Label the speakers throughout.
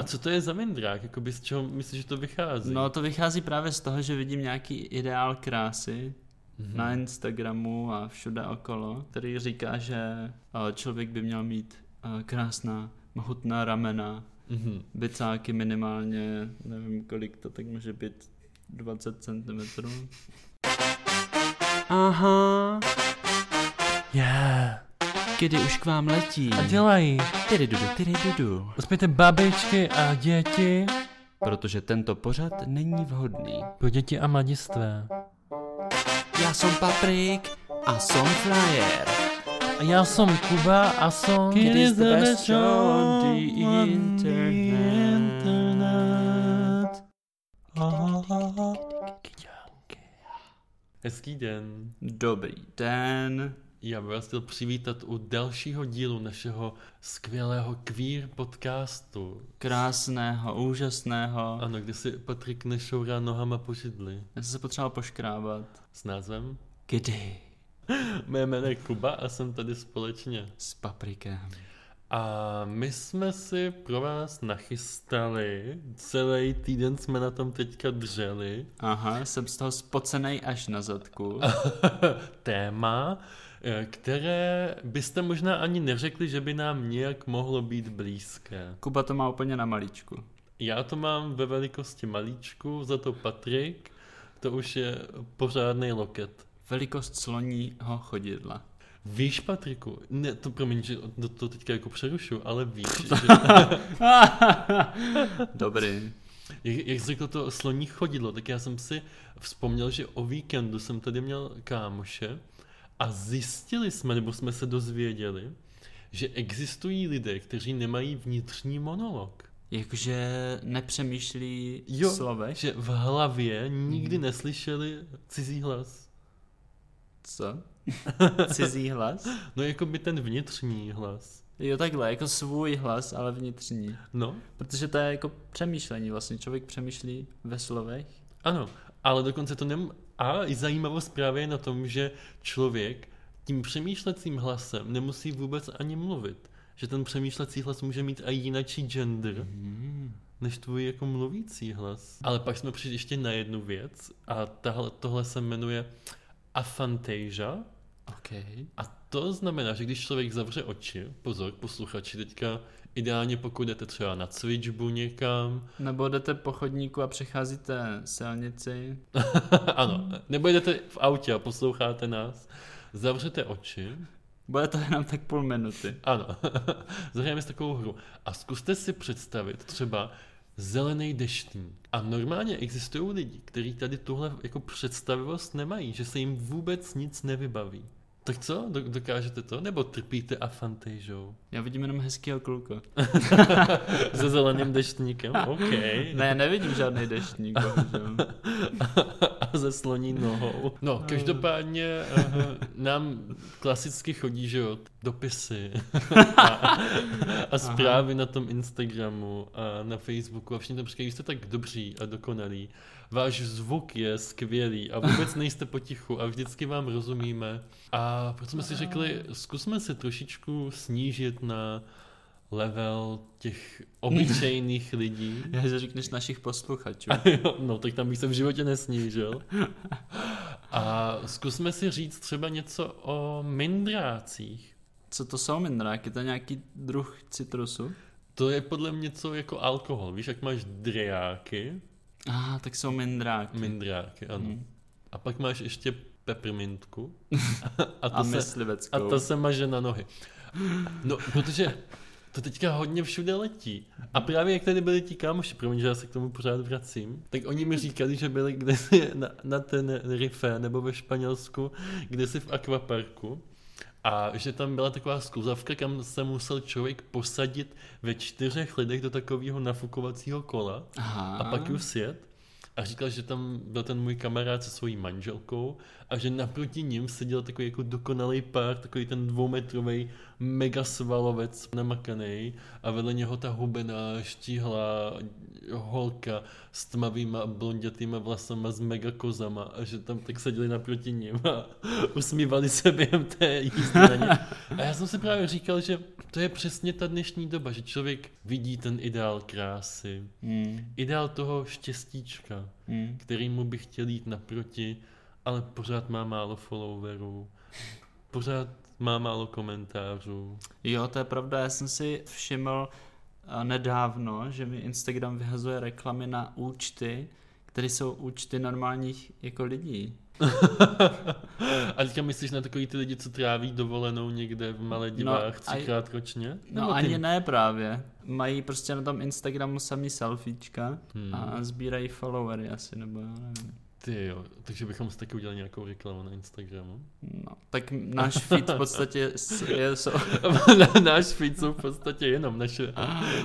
Speaker 1: A co to je za mindrák? Jakoby z čeho myslíš, že to vychází?
Speaker 2: No to vychází právě z toho, že vidím nějaký ideál krásy
Speaker 1: Mhm.
Speaker 2: na Instagramu a všude okolo, který říká, že eh, člověk by měl mít eh, krásná, mohutná ramena,
Speaker 1: Mhm.
Speaker 2: bicáky minimálně, nevím kolik to tak může být, 20 cm. Aha,
Speaker 1: Yeah.
Speaker 2: Kdy už k vám letí.
Speaker 1: A dělají.
Speaker 2: Tyry dudu, tyry dudu.
Speaker 1: Uspějte babičky a děti.
Speaker 2: Protože tento pořad není vhodný.
Speaker 1: Pro děti a mladistvé.
Speaker 2: Já jsem Paprik a jsem Flyer.
Speaker 1: A já jsem Kuba a jsem...
Speaker 2: It is the best show on the internet.
Speaker 1: Hezký den.
Speaker 2: Dobrý den.
Speaker 1: Já bych vás chtěl přivítat u dalšího dílu našeho skvělého queer podcastu.
Speaker 2: Krásného, úžasného.
Speaker 1: Ano, kde si Patrik nešourá nohama po židli.
Speaker 2: Já jsem se potřeboval poškrábat.
Speaker 1: S názvem?
Speaker 2: Kdy?
Speaker 1: Mé jméno je Kuba a jsem tady společně.
Speaker 2: S paprikem.
Speaker 1: A my jsme si pro vás nachystali, celý týden jsme na tom teďka drželi,
Speaker 2: Aha, jsem z toho spocenej až na zadku.
Speaker 1: téma, které byste možná ani neřekli, že by nám nějak mohlo být blízké.
Speaker 2: Kuba to má úplně na malíčku.
Speaker 1: Já to mám ve velikosti malíčku, za to Patrik, to už je pořádný loket.
Speaker 2: Velikost sloního chodidla.
Speaker 1: Víš, Patriku, ne, to promiň, že to, to teďka jako přerušu, ale víš, že,
Speaker 2: Dobrý.
Speaker 1: jak, jak jsi řekl to sloní chodidlo, tak já jsem si vzpomněl, že o víkendu jsem tady měl kámoše a zjistili jsme, nebo jsme se dozvěděli, že existují lidé, kteří nemají vnitřní monolog.
Speaker 2: Jakože nepřemýšlí
Speaker 1: Jo,
Speaker 2: slovech.
Speaker 1: že v hlavě nikdy
Speaker 2: Hmm.
Speaker 1: neslyšeli cizí hlas.
Speaker 2: Co? Cizí hlas?
Speaker 1: No jako by ten vnitřní hlas.
Speaker 2: Jo, takhle, jako svůj hlas, ale vnitřní.
Speaker 1: No,
Speaker 2: Protože to je jako přemýšlení vlastně. Člověk přemýšlí ve slovech.
Speaker 1: ano, ale dokonce to nem... A i zajímavost právě je na tom, že člověk tím přemýšlecím hlasem nemusí vůbec ani mluvit. Že ten přemýšlecí hlas může mít i jinačí gender,
Speaker 2: Hmm.
Speaker 1: než tvůj jako mluvící hlas. Ale pak jsme přišli ještě na jednu věc a tahle, tohle se jmenuje aphantasia.
Speaker 2: OK.
Speaker 1: A to znamená, že když člověk zavře oči, pozor, posluchači, teďka ideálně pokud jdete třeba na cvičbu někam,
Speaker 2: Nebo jdete po chodníku a přecházíte silnici.
Speaker 1: ano, nebo jdete v autě a posloucháte nás, zavřete oči,
Speaker 2: Bude to jenom tak půl minuty.
Speaker 1: ano, zahrajeme si takovou hru a zkuste si představit třeba zelený deštník. A normálně existují lidi, kteří tady tuhle jako představivost nemají, že se jim vůbec nic nevybaví. Tak co, Do- dokážete to? Nebo trpíte afantéžou?
Speaker 2: Já vidím jenom hezkýho kluka.
Speaker 1: Se zeleným deštníkem? OK.
Speaker 2: Ne, nevidím žádný deštník,
Speaker 1: a ze sloní nohou. No, každopádně uh, nám klasicky chodí, že jo, dopisy a, a zprávy na tom Instagramu a na Facebooku a všichni tam říkají, že jste tak dobří a dokonalí. Váš zvuk je skvělý a vůbec nejste potichu a vždycky vám rozumíme. A proto jsme si řekli, zkusme se trošičku snížit na level těch obyčejných lidí.
Speaker 2: Já že řekneš našich posluchačů.
Speaker 1: Jo, no, tak tam bych se v životě nesnížil. A zkusme si říct třeba něco o mindrácích.
Speaker 2: Co to jsou mindráky? To je nějaký druh citrusu?
Speaker 1: To je podle mě něco jako alkohol. Víš, jak máš drejáky,
Speaker 2: Ah, tak jsou mindráky.
Speaker 1: mindráky, ano.
Speaker 2: Hmm.
Speaker 1: A pak máš ještě peppermintku. A,
Speaker 2: A
Speaker 1: to se,
Speaker 2: mysliveckou.
Speaker 1: a ta se maže na nohy. No, protože to teďka hodně všude letí. A právě jak tady byli ti kámoši, promiň, že já se k tomu pořád vracím, tak oni mi říkali, že byli kdesi na, na ten Rife nebo ve Španělsku, kde si v akvaparku. A že tam byla taková skluzavka, kam se musel člověk posadit ve čtyřech lidech do takového nafukovacího kola
Speaker 2: Aha.
Speaker 1: a pak už sjet. A říkal, že tam byl ten můj kamarád se svojí manželkou a že naproti ním seděl takový jako dokonalý pár, takový ten dvoumetrový mega svalovec namakaný a vedle něho ta hubená, štíhlá holka s tmavýma blondětýma vlasama s mega kozama a že tam tak seděli naproti ním a usmívali se během té jízdy na ně. A já jsem si právě říkal, že to je přesně ta dnešní doba, že člověk vidí ten ideál krásy,
Speaker 2: Hmm.
Speaker 1: ideál toho štěstíčka,
Speaker 2: Hmm.
Speaker 1: kterýmu by chtěl jít naproti, ale pořád má málo followerů, pořád má málo komentářů.
Speaker 2: Jo, to je pravda, já jsem si všiml a, nedávno, že mi Instagram vyhazuje reklamy na účty, které jsou účty normálních jako lidí.
Speaker 1: A teďka myslíš na takový ty lidi, co tráví dovolenou někde v Maledivách
Speaker 2: No, a-
Speaker 1: třikrát ročně?
Speaker 2: No
Speaker 1: Nebo ty-
Speaker 2: ani ne právě. Mají prostě na tom Instagramu samý selfiečka
Speaker 1: Hmm.
Speaker 2: a sbírají followery asi, nebo já nevím.
Speaker 1: Ty jo, takže bychom si taky udělali nějakou reklamu na Instagramu.
Speaker 2: No, tak náš feed v podstatě je,
Speaker 1: Náš feed jsou v podstatě jenom naše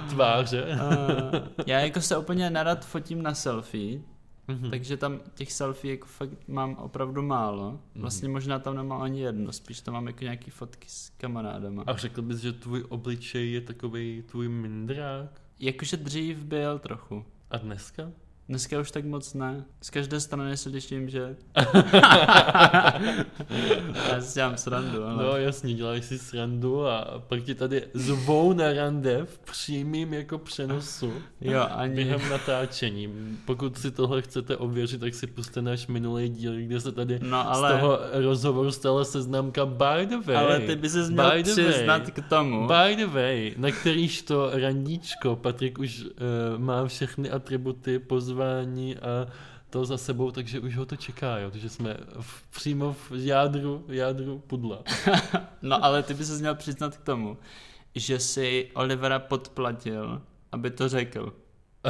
Speaker 1: tváře.
Speaker 2: Uh, já jako se úplně nerad fotím na selfie,
Speaker 1: Mhm.
Speaker 2: takže tam těch selfie jako fakt mám opravdu málo. Vlastně možná tam nemám ani jedno, spíš tam mám jako nějaký fotky s kamarádama.
Speaker 1: A řekl bys, že tvůj obličej je takový tvůj mindrák?
Speaker 2: Jakože dřív byl trochu.
Speaker 1: A dneska?
Speaker 2: Dneska už tak moc ne. Z každé strany se těším, že... Já si dělám srandu, ale...
Speaker 1: No jasně, děláš si srandu a pak ti tady zvou na rande v přímým jako přenosu.
Speaker 2: Jo, ani...
Speaker 1: Během natáčení. Pokud si tohle chcete ověřit, tak si puste náš minulý díl, kde se tady
Speaker 2: No
Speaker 1: z
Speaker 2: ale...
Speaker 1: toho rozhovoru stala seznamka by the way.
Speaker 2: Ale ty by se měl
Speaker 1: By
Speaker 2: přiznat k tomu.
Speaker 1: By the way, na kterýž to randíčko Patrik už uh, má všechny atributy pozvání a to za sebou, takže už ho to čeká, jo. Takže jsme v, přímo v jádru, v jádru pudla.
Speaker 2: No ale ty by se měl přiznat k tomu, že si Olivera podplatil, aby to řekl.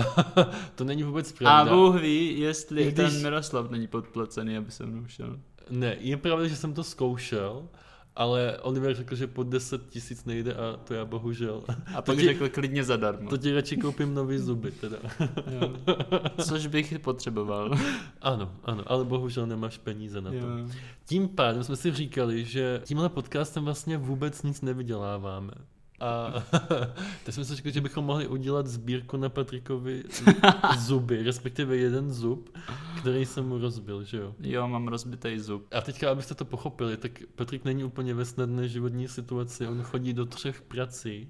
Speaker 1: to není vůbec
Speaker 2: A
Speaker 1: pravda.
Speaker 2: Bůh ví, jestli
Speaker 1: I když-
Speaker 2: ten Miroslav není podplacený, aby se mnou šel.
Speaker 1: Ne, je pravda, že jsem to zkoušel, ale Oliver řekl, že pod 10 tisíc nejde a to já bohužel.
Speaker 2: A pak
Speaker 1: ti-
Speaker 2: řekl klidně zadarmo.
Speaker 1: To ti radši koupím nový zuby teda.
Speaker 2: Jo. Což bych potřeboval.
Speaker 1: Ano, ano, ale bohužel nemáš peníze na to.
Speaker 2: Jo.
Speaker 1: Tím pádem jsme si říkali, že tímhle podcastem vlastně vůbec nic nevyděláváme. A teď jsme si řekli, že bychom mohli udělat sbírku na Patrikovi zuby, respektive jeden zub, který jsem mu rozbil, že jo.
Speaker 2: jo, mám rozbitý zub.
Speaker 1: A teďka, abyste to pochopili, tak Patrik není úplně ve snadné životní situaci, on chodí do třech prací,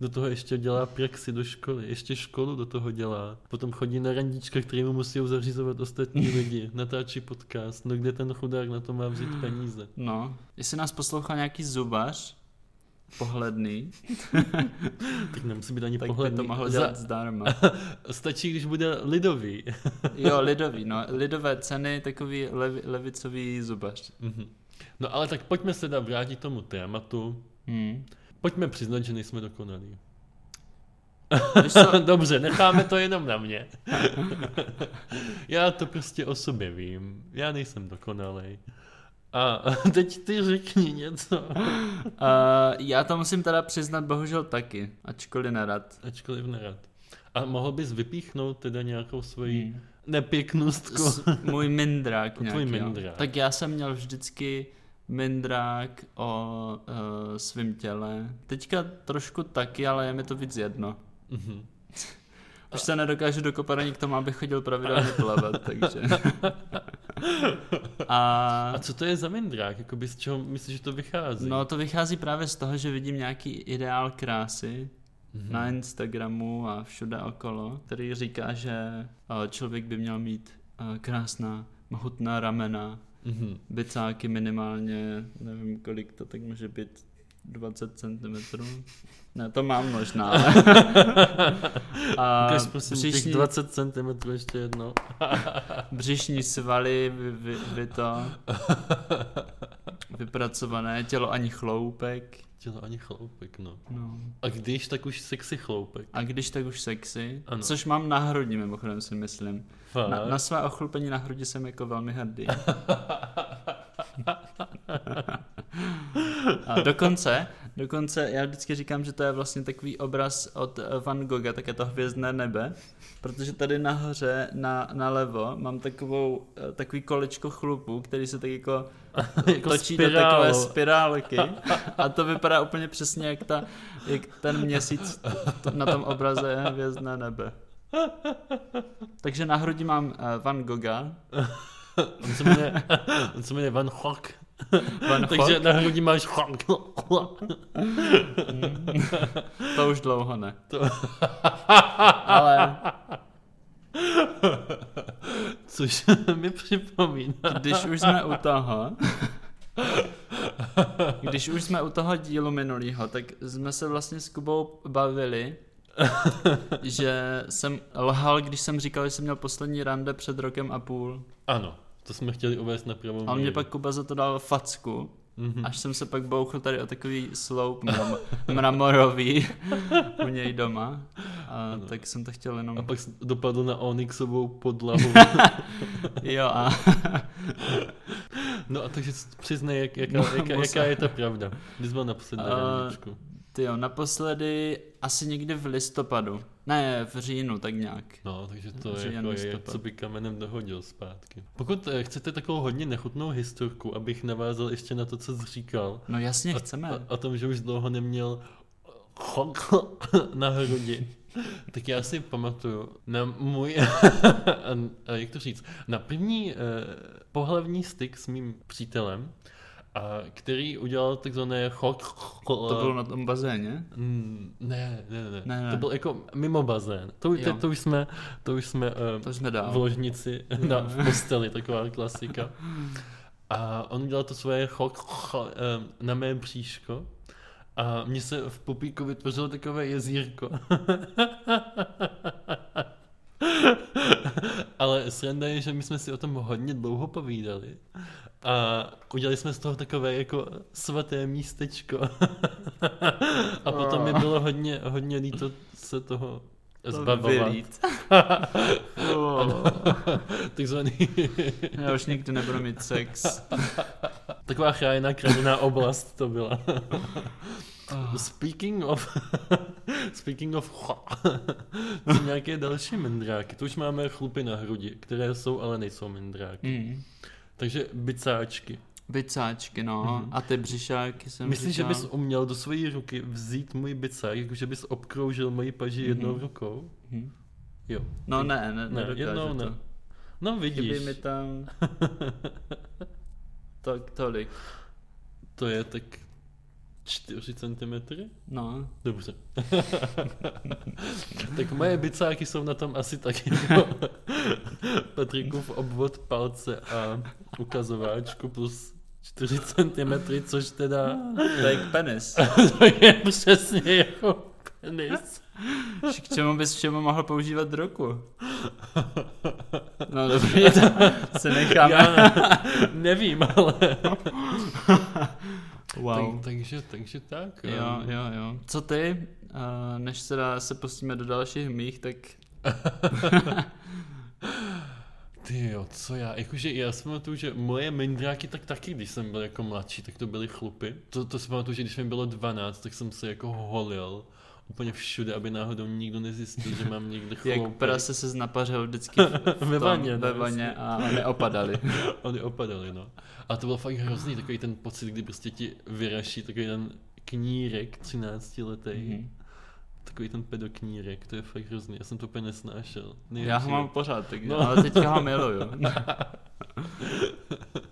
Speaker 1: do toho ještě dělá praxi do školy, ještě školu do toho dělá. Potom chodí na randíčka, který mu musí zařizovat ostatní lidi, natáčí podcast, no kde ten chudák na to má vzít peníze.
Speaker 2: No, jestli nás poslouchal nějaký zubař, pohledný,
Speaker 1: Tak nemusí být ani
Speaker 2: tak
Speaker 1: pohledný.
Speaker 2: by to mohl
Speaker 1: Za-
Speaker 2: dělat zdarma.
Speaker 1: Stačí, když bude lidový.
Speaker 2: Jo, lidový, no, lidové ceny, takový levi, levicový zubař.
Speaker 1: Mhm. no ale tak pojďme se dá vrátit tomu tématu.
Speaker 2: Hmm.
Speaker 1: Pojďme přiznat, že nejsme dokonalí. Dobře, necháme to jenom na mě. Já to prostě o sobě vím. Já nejsem dokonalý. A teď ty řekni něco.
Speaker 2: Uh, já to musím teda přiznat bohužel taky, ačkoliv nerad.
Speaker 1: Ačkoliv nerad. A mohl bys vypíchnout teda nějakou svoji
Speaker 2: Hmm.
Speaker 1: nepěknostku?
Speaker 2: Můj mindrák
Speaker 1: Tvůj
Speaker 2: nějaký, jo.
Speaker 1: mindrák.
Speaker 2: Tak já jsem měl vždycky mindrák o uh, svém těle. Teďka trošku taky, ale je mi to víc jedno.
Speaker 1: Mhm.
Speaker 2: Už se nedokážu dokopat ani k tomu, abych chodil pravidelně plavat, takže... A...
Speaker 1: A co to je za mindrák? Jakoby z čeho myslíš, že to vychází?
Speaker 2: No to vychází právě z toho, že vidím nějaký ideál krásy
Speaker 1: Mhm.
Speaker 2: na Instagramu a všude okolo, který říká, že eh, člověk by měl mít eh, krásná, mohutná ramena,
Speaker 1: Mhm.
Speaker 2: bicáky minimálně, nevím kolik to tak může být, 20 cm. Ne, to mám možná. ale- a
Speaker 1: Ukaž prosím těch
Speaker 2: břišní,
Speaker 1: 20 cm ještě jednou.
Speaker 2: břišní svaly, vy, vy, vy to, vypracované, tělo ani chloupek.
Speaker 1: Tělo ani chloupek, no.
Speaker 2: No.
Speaker 1: A když, tak už sexy chloupek.
Speaker 2: A když tak už sexy,
Speaker 1: Ano.
Speaker 2: což mám na hrudi mimochodem si myslím.
Speaker 1: Fakt?
Speaker 2: Na, na své ochlupení na hrudi jsem jako velmi hrdý. A dokonce Dokonce já vždycky říkám, že to je vlastně takový obraz od eh, Van Gogha, tak je to hvězdné nebe, protože tady nahoře na, nalevo mám takovou, eh, takový kolečko chlupu, který se tak jako,
Speaker 1: Jako
Speaker 2: točí do
Speaker 1: spirálu.
Speaker 2: takové spirálky a to vypadá úplně přesně jak, ta, jak ten měsíc na tom obraze je hvězdné nebe. Takže na hrudi mám eh, Van Gogha,
Speaker 1: On se jmenuje, on se jmenuje Van Gogh. Takže na hrudi máš
Speaker 2: to už dlouho ne.
Speaker 1: To-
Speaker 2: Ale
Speaker 1: Což mi připomíná.
Speaker 2: Když už jsme u toho, když už jsme u toho dílu minulého, tak jsme se vlastně s Kubou bavili, že jsem lhal, když jsem říkal, že jsem měl poslední rande před rokem a půl.
Speaker 1: Ano, to jsme chtěli uvést na pravou
Speaker 2: A mě pak Kuba za to dal facku,
Speaker 1: Mhm.
Speaker 2: až jsem se pak bouchl tady o takový sloup mram- mramorový u něj doma. A tak jsem to chtěl jenom...
Speaker 1: A pak dopadl na onyxovou podlahu.
Speaker 2: Jo a
Speaker 1: No a takže přiznej, jak, jaká,
Speaker 2: Mu-
Speaker 1: jaká, jaká je ta pravda. Kdy jsi byl naposled na
Speaker 2: ty jo, naposledy asi někdy v listopadu. Ne, v říjnu, tak nějak.
Speaker 1: No, takže to
Speaker 2: Říjen,
Speaker 1: jako je, co by kamenem dohodil zpátky. Pokud eh, chcete takovou hodně nechutnou historku, abych navázal ještě na to, co jsi říkal,
Speaker 2: No jasně,
Speaker 1: a,
Speaker 2: chceme.
Speaker 1: a, o tom, že už dlouho neměl na hrudi, tak já si pamatuju na můj, a, a jak to říct, na první eh, pohlavní styk s mým přítelem, a který udělal takzvané chok...
Speaker 2: To bylo na tom bazéně?
Speaker 1: Mm, Ne, ne, ne,
Speaker 2: Ne,
Speaker 1: ne. To byl jako mimo bazén. To, to, to už jsme, to už jsme uh,
Speaker 2: To jsme dál.
Speaker 1: v ložnici na, v posteli, taková klasika. A on udělal to svoje chok cho, eh, na mé bříško a mně se v pupíku vytvořilo takové jezírko. Ale sranda je, že my jsme si o tom hodně dlouho povídali a udělali jsme z toho takové jako svaté místečko. a potom mi bylo hodně, hodně líto se toho zbavovat.
Speaker 2: Oh.
Speaker 1: Takzvaný
Speaker 2: Já už nikdy nebudu mít sex.
Speaker 1: Taková chráněná krajinná oblast to byla.
Speaker 2: Oh.
Speaker 1: Speaking of... Speaking of... Co nějaké další mindráky? Tu už máme chlupy na hrudi, které jsou, ale nejsou mindráky.
Speaker 2: Mm.
Speaker 1: Takže bicáčky.
Speaker 2: Bicáčky, no.
Speaker 1: Mhm.
Speaker 2: A ty břišáky jsem
Speaker 1: Myslíš, že
Speaker 2: říkal.
Speaker 1: bys uměl do své ruky vzít můj bicák, jakože bys obkroužil moji paži jednou
Speaker 2: Mhm.
Speaker 1: rukou?
Speaker 2: Mhm.
Speaker 1: Jo.
Speaker 2: No ne, ne,
Speaker 1: Ne, jednou
Speaker 2: to.
Speaker 1: ne. No vidíš,
Speaker 2: Chybí mi tam... tak tolik.
Speaker 1: to je tak 4 cm?
Speaker 2: No.
Speaker 1: Dobře. tak moje bicáky jsou na tom asi taky Patrikův obvod palce a ukazováčku plus 4 cm, což teda
Speaker 2: To je penis.
Speaker 1: to je přesně jako penis.
Speaker 2: K čemu bys všemu mohl používat droku? No dobrý, to se necháme.
Speaker 1: Já nevím, ale...
Speaker 2: Wow.
Speaker 1: Tak, takže, takže tak.
Speaker 2: Jo, jo, jo. Co ty? Uh, než se, dá, se pustíme do dalších mých, tak
Speaker 1: Ty jo, co já, jakože já si pamatuju, že moje mindráky tak taky, když jsem byl jako mladší, tak to byly chlupy. To, to si pamatuju, že když mi bylo 12, tak jsem se jako holil úplně všude, aby náhodou nikdo nezjistil, že mám někde
Speaker 2: jak
Speaker 1: chlupy.
Speaker 2: prase se znapařil vždycky v,
Speaker 1: Ve vaně,
Speaker 2: ve vaně a neopadaly.
Speaker 1: Oni opadaly, no. A to bylo fakt hrozný, takový ten pocit, kdy prostě ti vyraší takový ten knírek 13 letý.
Speaker 2: Mhm.
Speaker 1: Takový ten pedoknírek, to je fakt hrozný, já jsem to úplně nesnášel.
Speaker 2: Já ho mám pořád, tak,
Speaker 1: No.
Speaker 2: ale teďka ho miluju.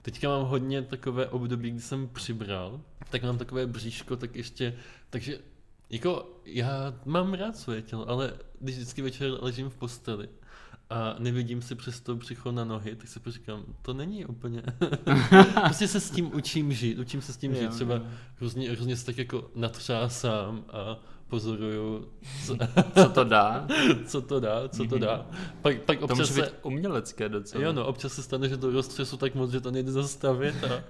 Speaker 1: Teďka mám hodně takové období, kdy jsem přibral, tak mám takové bříško, tak ještě, takže jako já mám rád svoje tělo, ale když vždycky večer ležím v posteli a nevidím si přes to břicho na nohy, tak si říkám, to není úplně. prostě se s tím učím žít, učím se s tím žít, třeba
Speaker 2: jo.
Speaker 1: hrozně, hrozně se tak jako natřásám a pozoruju, co,
Speaker 2: Co to dá?
Speaker 1: co to dá, co to dá. Pak, pak
Speaker 2: To
Speaker 1: občas
Speaker 2: může
Speaker 1: se,
Speaker 2: být umělecké docela.
Speaker 1: Jo, no, občas se stane, že to roztřesu tak moc, že to nejde zastavit a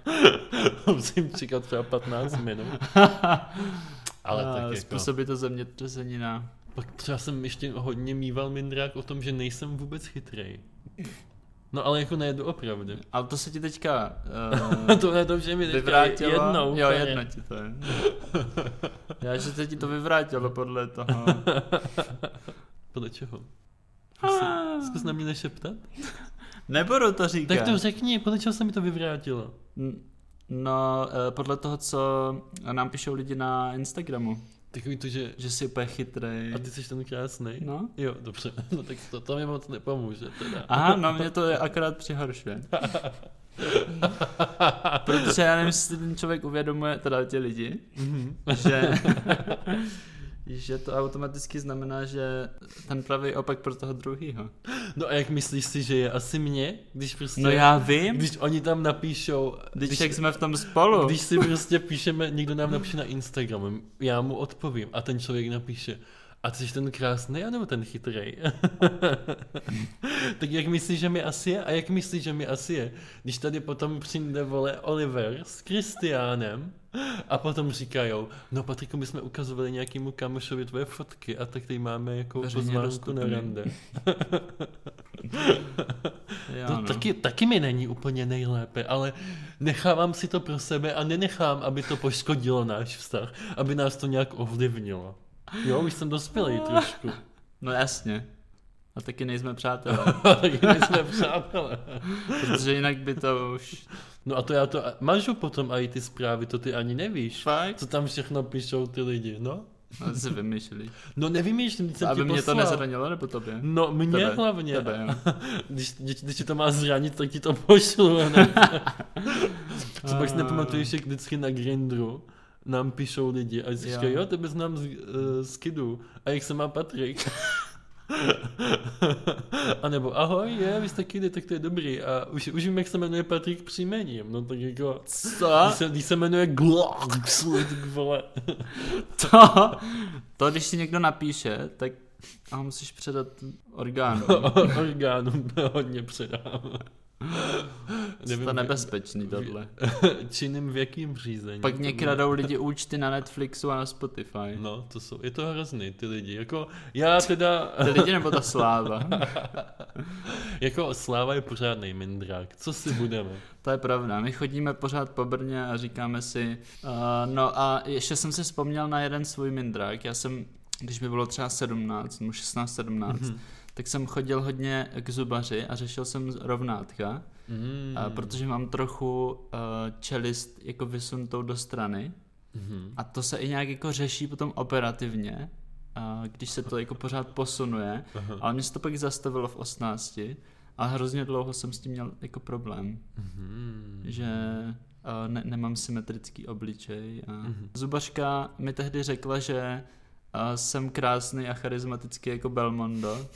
Speaker 1: musím čekat třeba 15 minut. Ale
Speaker 2: a
Speaker 1: tak jako,
Speaker 2: Způsobí to zemětřesenina.
Speaker 1: pak třeba jsem ještě hodně mýval mindrák o tom, že nejsem vůbec chytrej. No ale jako nejedu opravdu.
Speaker 2: Ale to se ti teďka
Speaker 1: uh, to ne, to už je mi
Speaker 2: vyvrátilo.
Speaker 1: jednou.
Speaker 2: Jo, jedno ti to je. Já, že se ti to vyvrátilo podle toho.
Speaker 1: podle čeho? Zkus, zkus na mě nešeptat.
Speaker 2: Nebudu to říkat.
Speaker 1: Tak to řekni, podle čeho se mi to vyvrátilo?
Speaker 2: No, eh, podle toho, co nám píšou lidi na Instagramu.
Speaker 1: Takový to, že...
Speaker 2: Že jsi úplně chytrý.
Speaker 1: A ty jsi ten krásný.
Speaker 2: No.
Speaker 1: Jo, dobře. No tak to, to mi moc nepomůže teda.
Speaker 2: Aha, no mě to je akorát přihoršuje. Protože já nevím, jestli ten člověk uvědomuje, teda ti lidi, mm-hmm. že že to automaticky znamená, že ten pravý opak pro toho druhýho.
Speaker 1: No a jak myslíš si, že je asi mě, když prostě...
Speaker 2: No já vím.
Speaker 1: Když oni tam napíšou...
Speaker 2: Když, když jak jsme v tom spolu.
Speaker 1: Když si prostě píšeme, někdo nám napíše na Instagramu, já mu odpovím a ten člověk napíše, a ty jsi ten krásný, anebo ten chytrý? tak jak myslíš, že mi asi je? A jak myslíš, že mi asi je? Když tady potom přijde, vole, Oliver s Kristiánem a potom říkají, no Patriku, my jsme ukazovali nějakému kamošovi tvoje fotky a tak tady máme jako pozvánku na rande. To no. taky, taky mi není úplně nejlépe, ale nechávám si to pro sebe a nenechám, aby to poškodilo náš vztah, aby nás to nějak ovlivnilo. Jo, už jsem dospělý trošku.
Speaker 2: No jasně. A taky nejsme přátelé.
Speaker 1: taky nejsme přátelé.
Speaker 2: Protože jinak by to už...
Speaker 1: No a to já to mažu potom i ty zprávy, to ty ani nevíš.
Speaker 2: Fakt?
Speaker 1: Co tam všechno píšou ty lidi, no?
Speaker 2: No, si vymýšlí.
Speaker 1: No nevymýšlím, jsem
Speaker 2: Aby
Speaker 1: mě
Speaker 2: poslal. to nezranilo, nebo tobě?
Speaker 1: No mě
Speaker 2: tebe.
Speaker 1: hlavně.
Speaker 2: Tebe, jo.
Speaker 1: když, když, když ti to má zranit, tak ti to pošlu. Co pak si nepamatuješ, jak vždycky na Grindru nám píšou lidi a říkají, jo, jo tebe znám z, uh, z Kidu. A jak se má Patrik? A nebo ahoj, je, vy jste Kidy, tak to je dobrý. A už, už vím, jak se jmenuje Patrik příjmením. No tak jako...
Speaker 2: Co?
Speaker 1: Když se, když se jmenuje Glox, tak vole.
Speaker 2: to, to, když si někdo napíše, tak a musíš předat orgánu.
Speaker 1: orgánu hodně předám.
Speaker 2: Nevím, to nebezpečný tohle.
Speaker 1: Činným v jakým řízení?
Speaker 2: Pak mě kradou lidi účty na Netflixu a na Spotify.
Speaker 1: No, to jsou, je to hrozný, ty lidi. Jako, já teda...
Speaker 2: Ty lidi nebo ta sláva?
Speaker 1: jako sláva je pořádný mindrák. Co si budeme?
Speaker 2: to je pravda. My chodíme pořád po Brně a říkáme si... Uh, no a ještě jsem si vzpomněl na jeden svůj mindrák. Já jsem, když mi bylo třeba 17 nebo 16-17, mm-hmm tak jsem chodil hodně k zubaři a řešil jsem rovnátka, mm. a, protože mám trochu uh, čelist jako vysunutou do strany mm. a to se i nějak jako řeší potom operativně, uh, když se to jako pořád posunuje, Aha. ale mě se to pak zastavilo v 18, ale hrozně dlouho jsem s tím měl jako problém, mm. že uh, ne, nemám symetrický obličej. A mm. Zubařka mi tehdy řekla, že uh, jsem krásný a charismatický jako Belmondo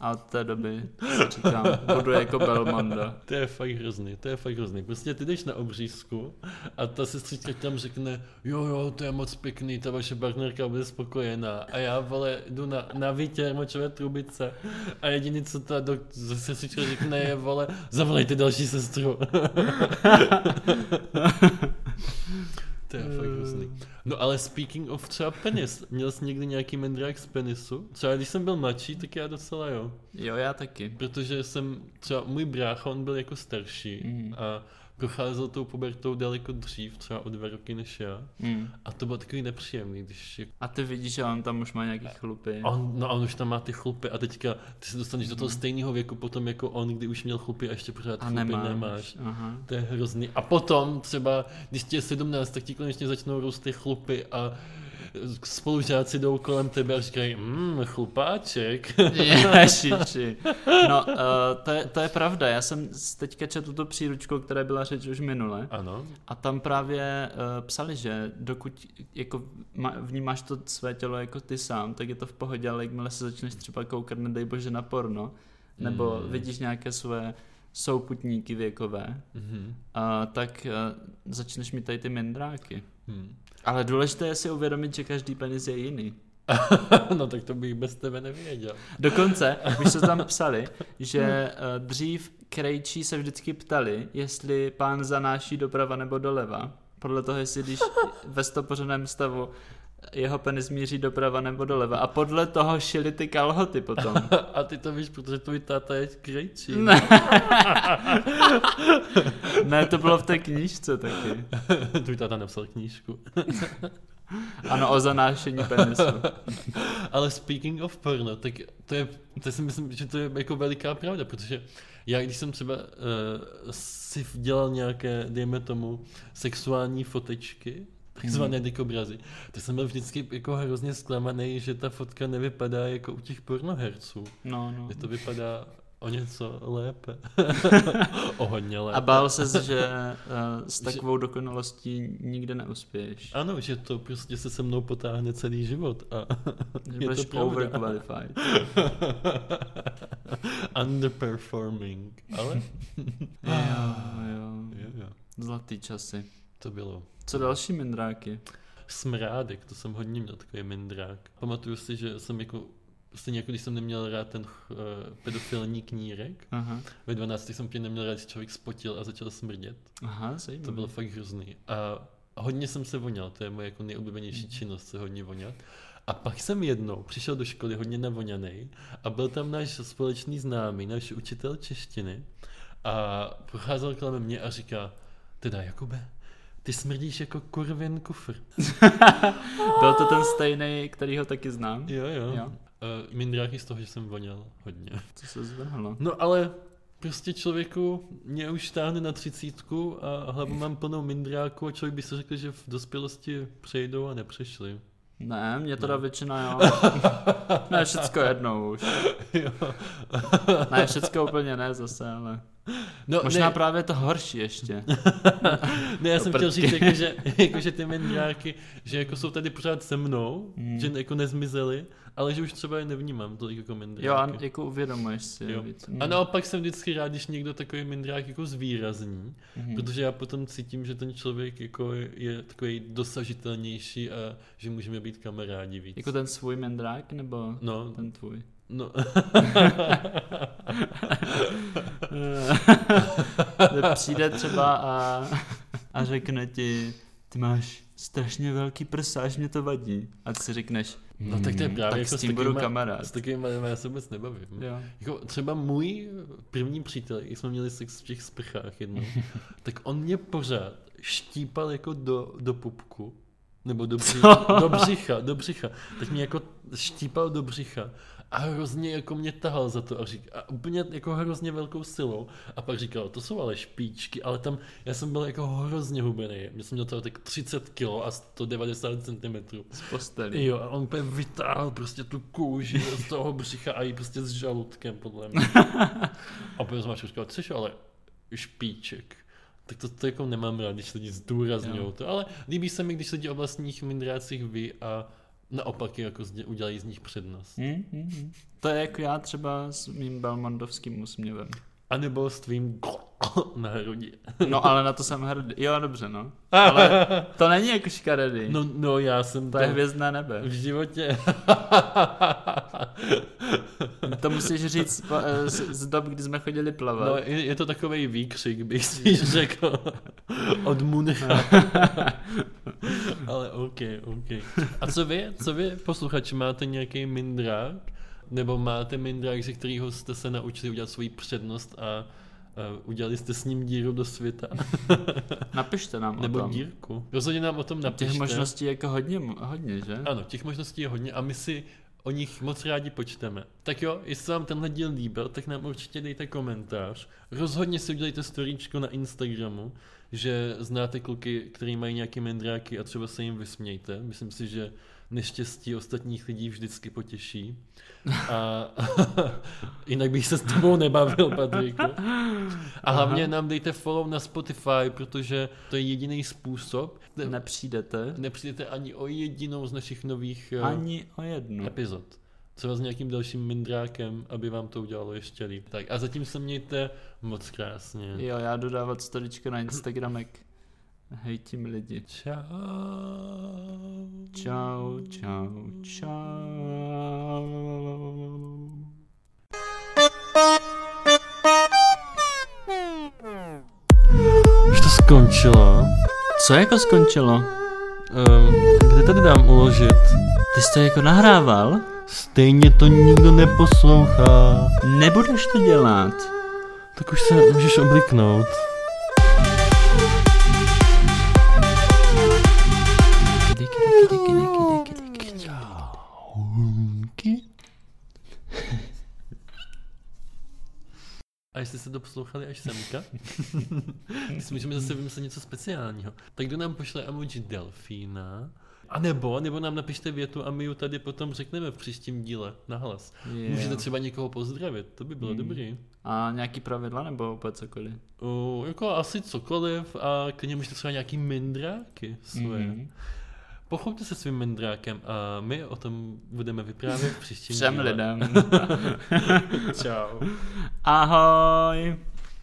Speaker 2: a od té doby říkám, budu jako Belmondo.
Speaker 1: To je fakt hrozný, to je fakt hrozný. Prostě ty jdeš na obřízku a ta sestřička tam řekne, jo, jo, to je moc pěkný, ta vaše partnerka bude spokojená. A já, vole, jdu na, na výtěr močové trubice a jediný, co ta do, sestřička řekne, je, vole, zavolejte další sestru. To je fakt hrozný. No ale speaking of třeba penis, měl jsi někdy nějaký mendrák z penisu? Třeba když jsem byl mladší, tak já docela jo.
Speaker 2: Jo, já taky.
Speaker 1: Protože jsem, třeba můj brácha, on byl jako starší mm. a procházel tou pubertou daleko dřív, třeba o dva roky než já. Mm. A to bylo takový nepříjemný, když...
Speaker 2: A ty vidíš, že on tam už má nějaký chlupy.
Speaker 1: On, no on už tam má ty chlupy a teďka ty se dostaneš mm. do toho hmm. stejného věku potom jako on, kdy už měl chlupy a ještě pořád a chlupy nemáš. nemáš. Aha. To je hrozný. A potom třeba, když ti je 17, tak ti konečně začnou růst ty chlupy a spolužáci jdou kolem tebe a říkají, mmm, chlupáček.
Speaker 2: Ježiši. No, uh, to, je, to je pravda. Já jsem teďka četl tu příručku, která byla řeč už minule.
Speaker 1: Ano.
Speaker 2: A tam právě uh, psali, že dokud jako ma, vnímáš to své tělo jako ty sám, tak je to v pohodě, ale jakmile se začneš třeba koukat, nedej bože, na porno, nebo mm. vidíš nějaké své souputníky věkové, mm-hmm. uh, tak uh, začneš mít tady ty mindráky. Mm. Ale důležité je si uvědomit, že každý penis je jiný.
Speaker 1: no tak to bych bez tebe nevěděl.
Speaker 2: Dokonce, už se tam psali, že uh, dřív krejčí se vždycky ptali, jestli pán zanáší doprava nebo doleva. Podle toho, jestli když ve stopořeném stavu jeho penis míří doprava nebo doleva a podle toho šili ty kalhoty potom.
Speaker 1: A ty to víš, protože tvůj táta je krejčí.
Speaker 2: Ne. ne, to bylo v té knížce taky.
Speaker 1: tvůj táta napsal knížku.
Speaker 2: Ano, o zanášení penisu.
Speaker 1: Ale speaking of porno, tak to je, to si myslím, že to je jako veliká pravda, protože já když jsem třeba uh, si dělal nějaké, dejme tomu, sexuální fotečky, takzvané hmm. dikobrazy, tak jsem byl vždycky jako hrozně zklamaný, že ta fotka nevypadá jako u těch pornoherců.
Speaker 2: No, no.
Speaker 1: Že to vypadá o něco lépe. o hodně lépe.
Speaker 2: A bál se, že uh, s takovou že... dokonalostí nikde neuspěješ.
Speaker 1: Ano, že to prostě se se mnou potáhne celý život. A
Speaker 2: že je to overqualified.
Speaker 1: Underperforming, ale...
Speaker 2: jo, jo.
Speaker 1: jo, jo.
Speaker 2: Zlatý časy.
Speaker 1: To bylo.
Speaker 2: Co další mindráky?
Speaker 1: Smrádek, to jsem hodně měl takový mindrák. Pamatuju si, že jsem jako Stejně jako když jsem neměl rád ten uh, pedofilní knírek, Aha. ve 12 jsem tě neměl rád, když člověk spotil a začal smrdět.
Speaker 2: Aha, zajímavé.
Speaker 1: To bylo fakt hrozný. A hodně jsem se voněl, to je moje jako nejoblíbenější mm. činnost, se hodně vonět. A pak jsem jednou přišel do školy hodně navoněný a byl tam náš společný známý, náš učitel češtiny a procházel kolem mě a říká, teda Jakube, ty smrdíš jako kurvin kufr.
Speaker 2: byl to ten stejný, který ho taky znám?
Speaker 1: Jo, jo. jo. Uh, mindráky z toho, že jsem voněl hodně.
Speaker 2: To se zvrhlo.
Speaker 1: No ale prostě člověku mě už táhne na třicítku a hlavu mám plnou mindráku a člověk by si řekl, že v dospělosti přejdou a nepřešli.
Speaker 2: Ne, mě teda no. většina jo. ne, všecko jednou už. jo. ne, všecko úplně ne zase, ale... No, Možná ne. právě to horší ještě.
Speaker 1: ne, já jsem chtěl říct, jako, že, jako, že ty mindráky, že jako jsou tady pořád se mnou, hmm. že jako nezmizely, ale že už třeba je nevnímám tolik jako mindráky.
Speaker 2: Jo, a jako uvědomuješ si.
Speaker 1: Jo. Víc. A naopak jsem vždycky rád, když někdo takový mindrák jako zvýrazní, mm-hmm. protože já potom cítím, že ten člověk jako je takový dosažitelnější a že můžeme být kamarádi víc.
Speaker 2: Jako ten svůj mindrák nebo no, ten tvůj?
Speaker 1: No.
Speaker 2: Přijde třeba a, a řekne ti, ty máš strašně velký prsa, až mě to vadí. A ty si řekneš,
Speaker 1: No tak to je právě
Speaker 2: tak
Speaker 1: jako
Speaker 2: s tím budu kamarád.
Speaker 1: S takovými já se vůbec nebavím. Jo. Jako třeba můj první přítel, když jsme měli sex v těch sprchách jednou, tak on mě pořád štípal jako do, do pupku, nebo do, bři, do břicha, do břicha. Tak mě jako štípal do břicha a hrozně jako mě tahal za to a, řík, a úplně jako hrozně velkou silou a pak říkal, to jsou ale špičky, ale tam já jsem byl jako hrozně hubený, já jsem měl toho tak 30 kg a 190 cm.
Speaker 2: Z posteli.
Speaker 1: Jo, a on úplně vytáhl prostě tu kůži z toho břicha a i prostě s žaludkem podle mě. a potom jsem říkal, což ale špíček tak to, to jako nemám rád, když lidi zdůrazňují to, ale líbí se mi, když lidi o vlastních mindrácích ví a naopak jako z, udělají z nich přednost.
Speaker 2: Hmm, hmm, hmm. To je jako já třeba s mým belmondovským úsměvem.
Speaker 1: A nebo s tvým na hrudi.
Speaker 2: No ale na to jsem hrdý. Jo, dobře, no. Ale to není jako škaredý.
Speaker 1: No, no já jsem
Speaker 2: to... To je hvězdné nebe.
Speaker 1: V životě.
Speaker 2: to musíš říct eh, z, z dob, kdy jsme chodili plavat.
Speaker 1: No, je, je to takový výkřik, bych si řekl. Od Muncha. ale OK, OK. A co vy, co vy posluchači, máte nějaký mindrák? Nebo máte mindrák, ze kterého jste se naučili udělat svoji přednost a Uh, udělali jste s ním díru do světa.
Speaker 2: Napište nám
Speaker 1: Nebo
Speaker 2: o tom.
Speaker 1: dírku. Rozhodně nám o tom napište.
Speaker 2: Těch možností je jako hodně, hodně, že?
Speaker 1: Ano, těch možností je hodně a my si o nich moc rádi počteme. Tak jo, jestli vám tenhle díl líbil, tak nám určitě dejte komentář. Rozhodně si udělejte storíčko na Instagramu, že znáte kluky, kteří mají nějaké mendráky a třeba se jim vysmějte. Myslím si, že neštěstí ostatních lidí vždycky potěší. A jinak bych se s tebou nebavil, Patriku. A hlavně nám dejte follow na Spotify, protože to je jediný způsob.
Speaker 2: Nepřijdete.
Speaker 1: Nepřijdete ani o jedinou z našich nových
Speaker 2: eh, ani o jednu.
Speaker 1: epizod. Třeba s nějakým dalším mindrákem, aby vám to udělalo ještě líp. Tak a zatím se mějte moc krásně.
Speaker 2: Jo, já dodávat storička na Instagramek. Hejtím lidi.
Speaker 1: Čau.
Speaker 2: Čau, čau, čau.
Speaker 1: Už to skončilo.
Speaker 2: Co jako skončilo?
Speaker 1: Um, kde tady dám uložit?
Speaker 2: Ty jsi to jako nahrával?
Speaker 1: Stejně to nikdo neposlouchá.
Speaker 2: Nebudeš to dělat.
Speaker 1: Tak už se můžeš obliknout. A jestli jste to poslouchali až semka, tak si můžeme zase vymyslet něco speciálního. Tak kdo nám pošle emoji delfína, a nebo, nebo nám napište větu a my ji tady potom řekneme v příštím díle nahlas.
Speaker 2: Yeah.
Speaker 1: Můžete třeba někoho pozdravit, to by bylo
Speaker 2: Hmm.
Speaker 1: dobrý.
Speaker 2: A nějaký pravidla nebo úplně cokoliv?
Speaker 1: Uh, jako asi cokoliv a klidně můžete třeba nějaký mindráky svoje.
Speaker 2: Mhm.
Speaker 1: Pochopte se svým mindrákem a my o tom budeme vyprávět v příštím
Speaker 2: Všem
Speaker 1: díle.
Speaker 2: lidem.
Speaker 1: Čau.
Speaker 2: Ahoj.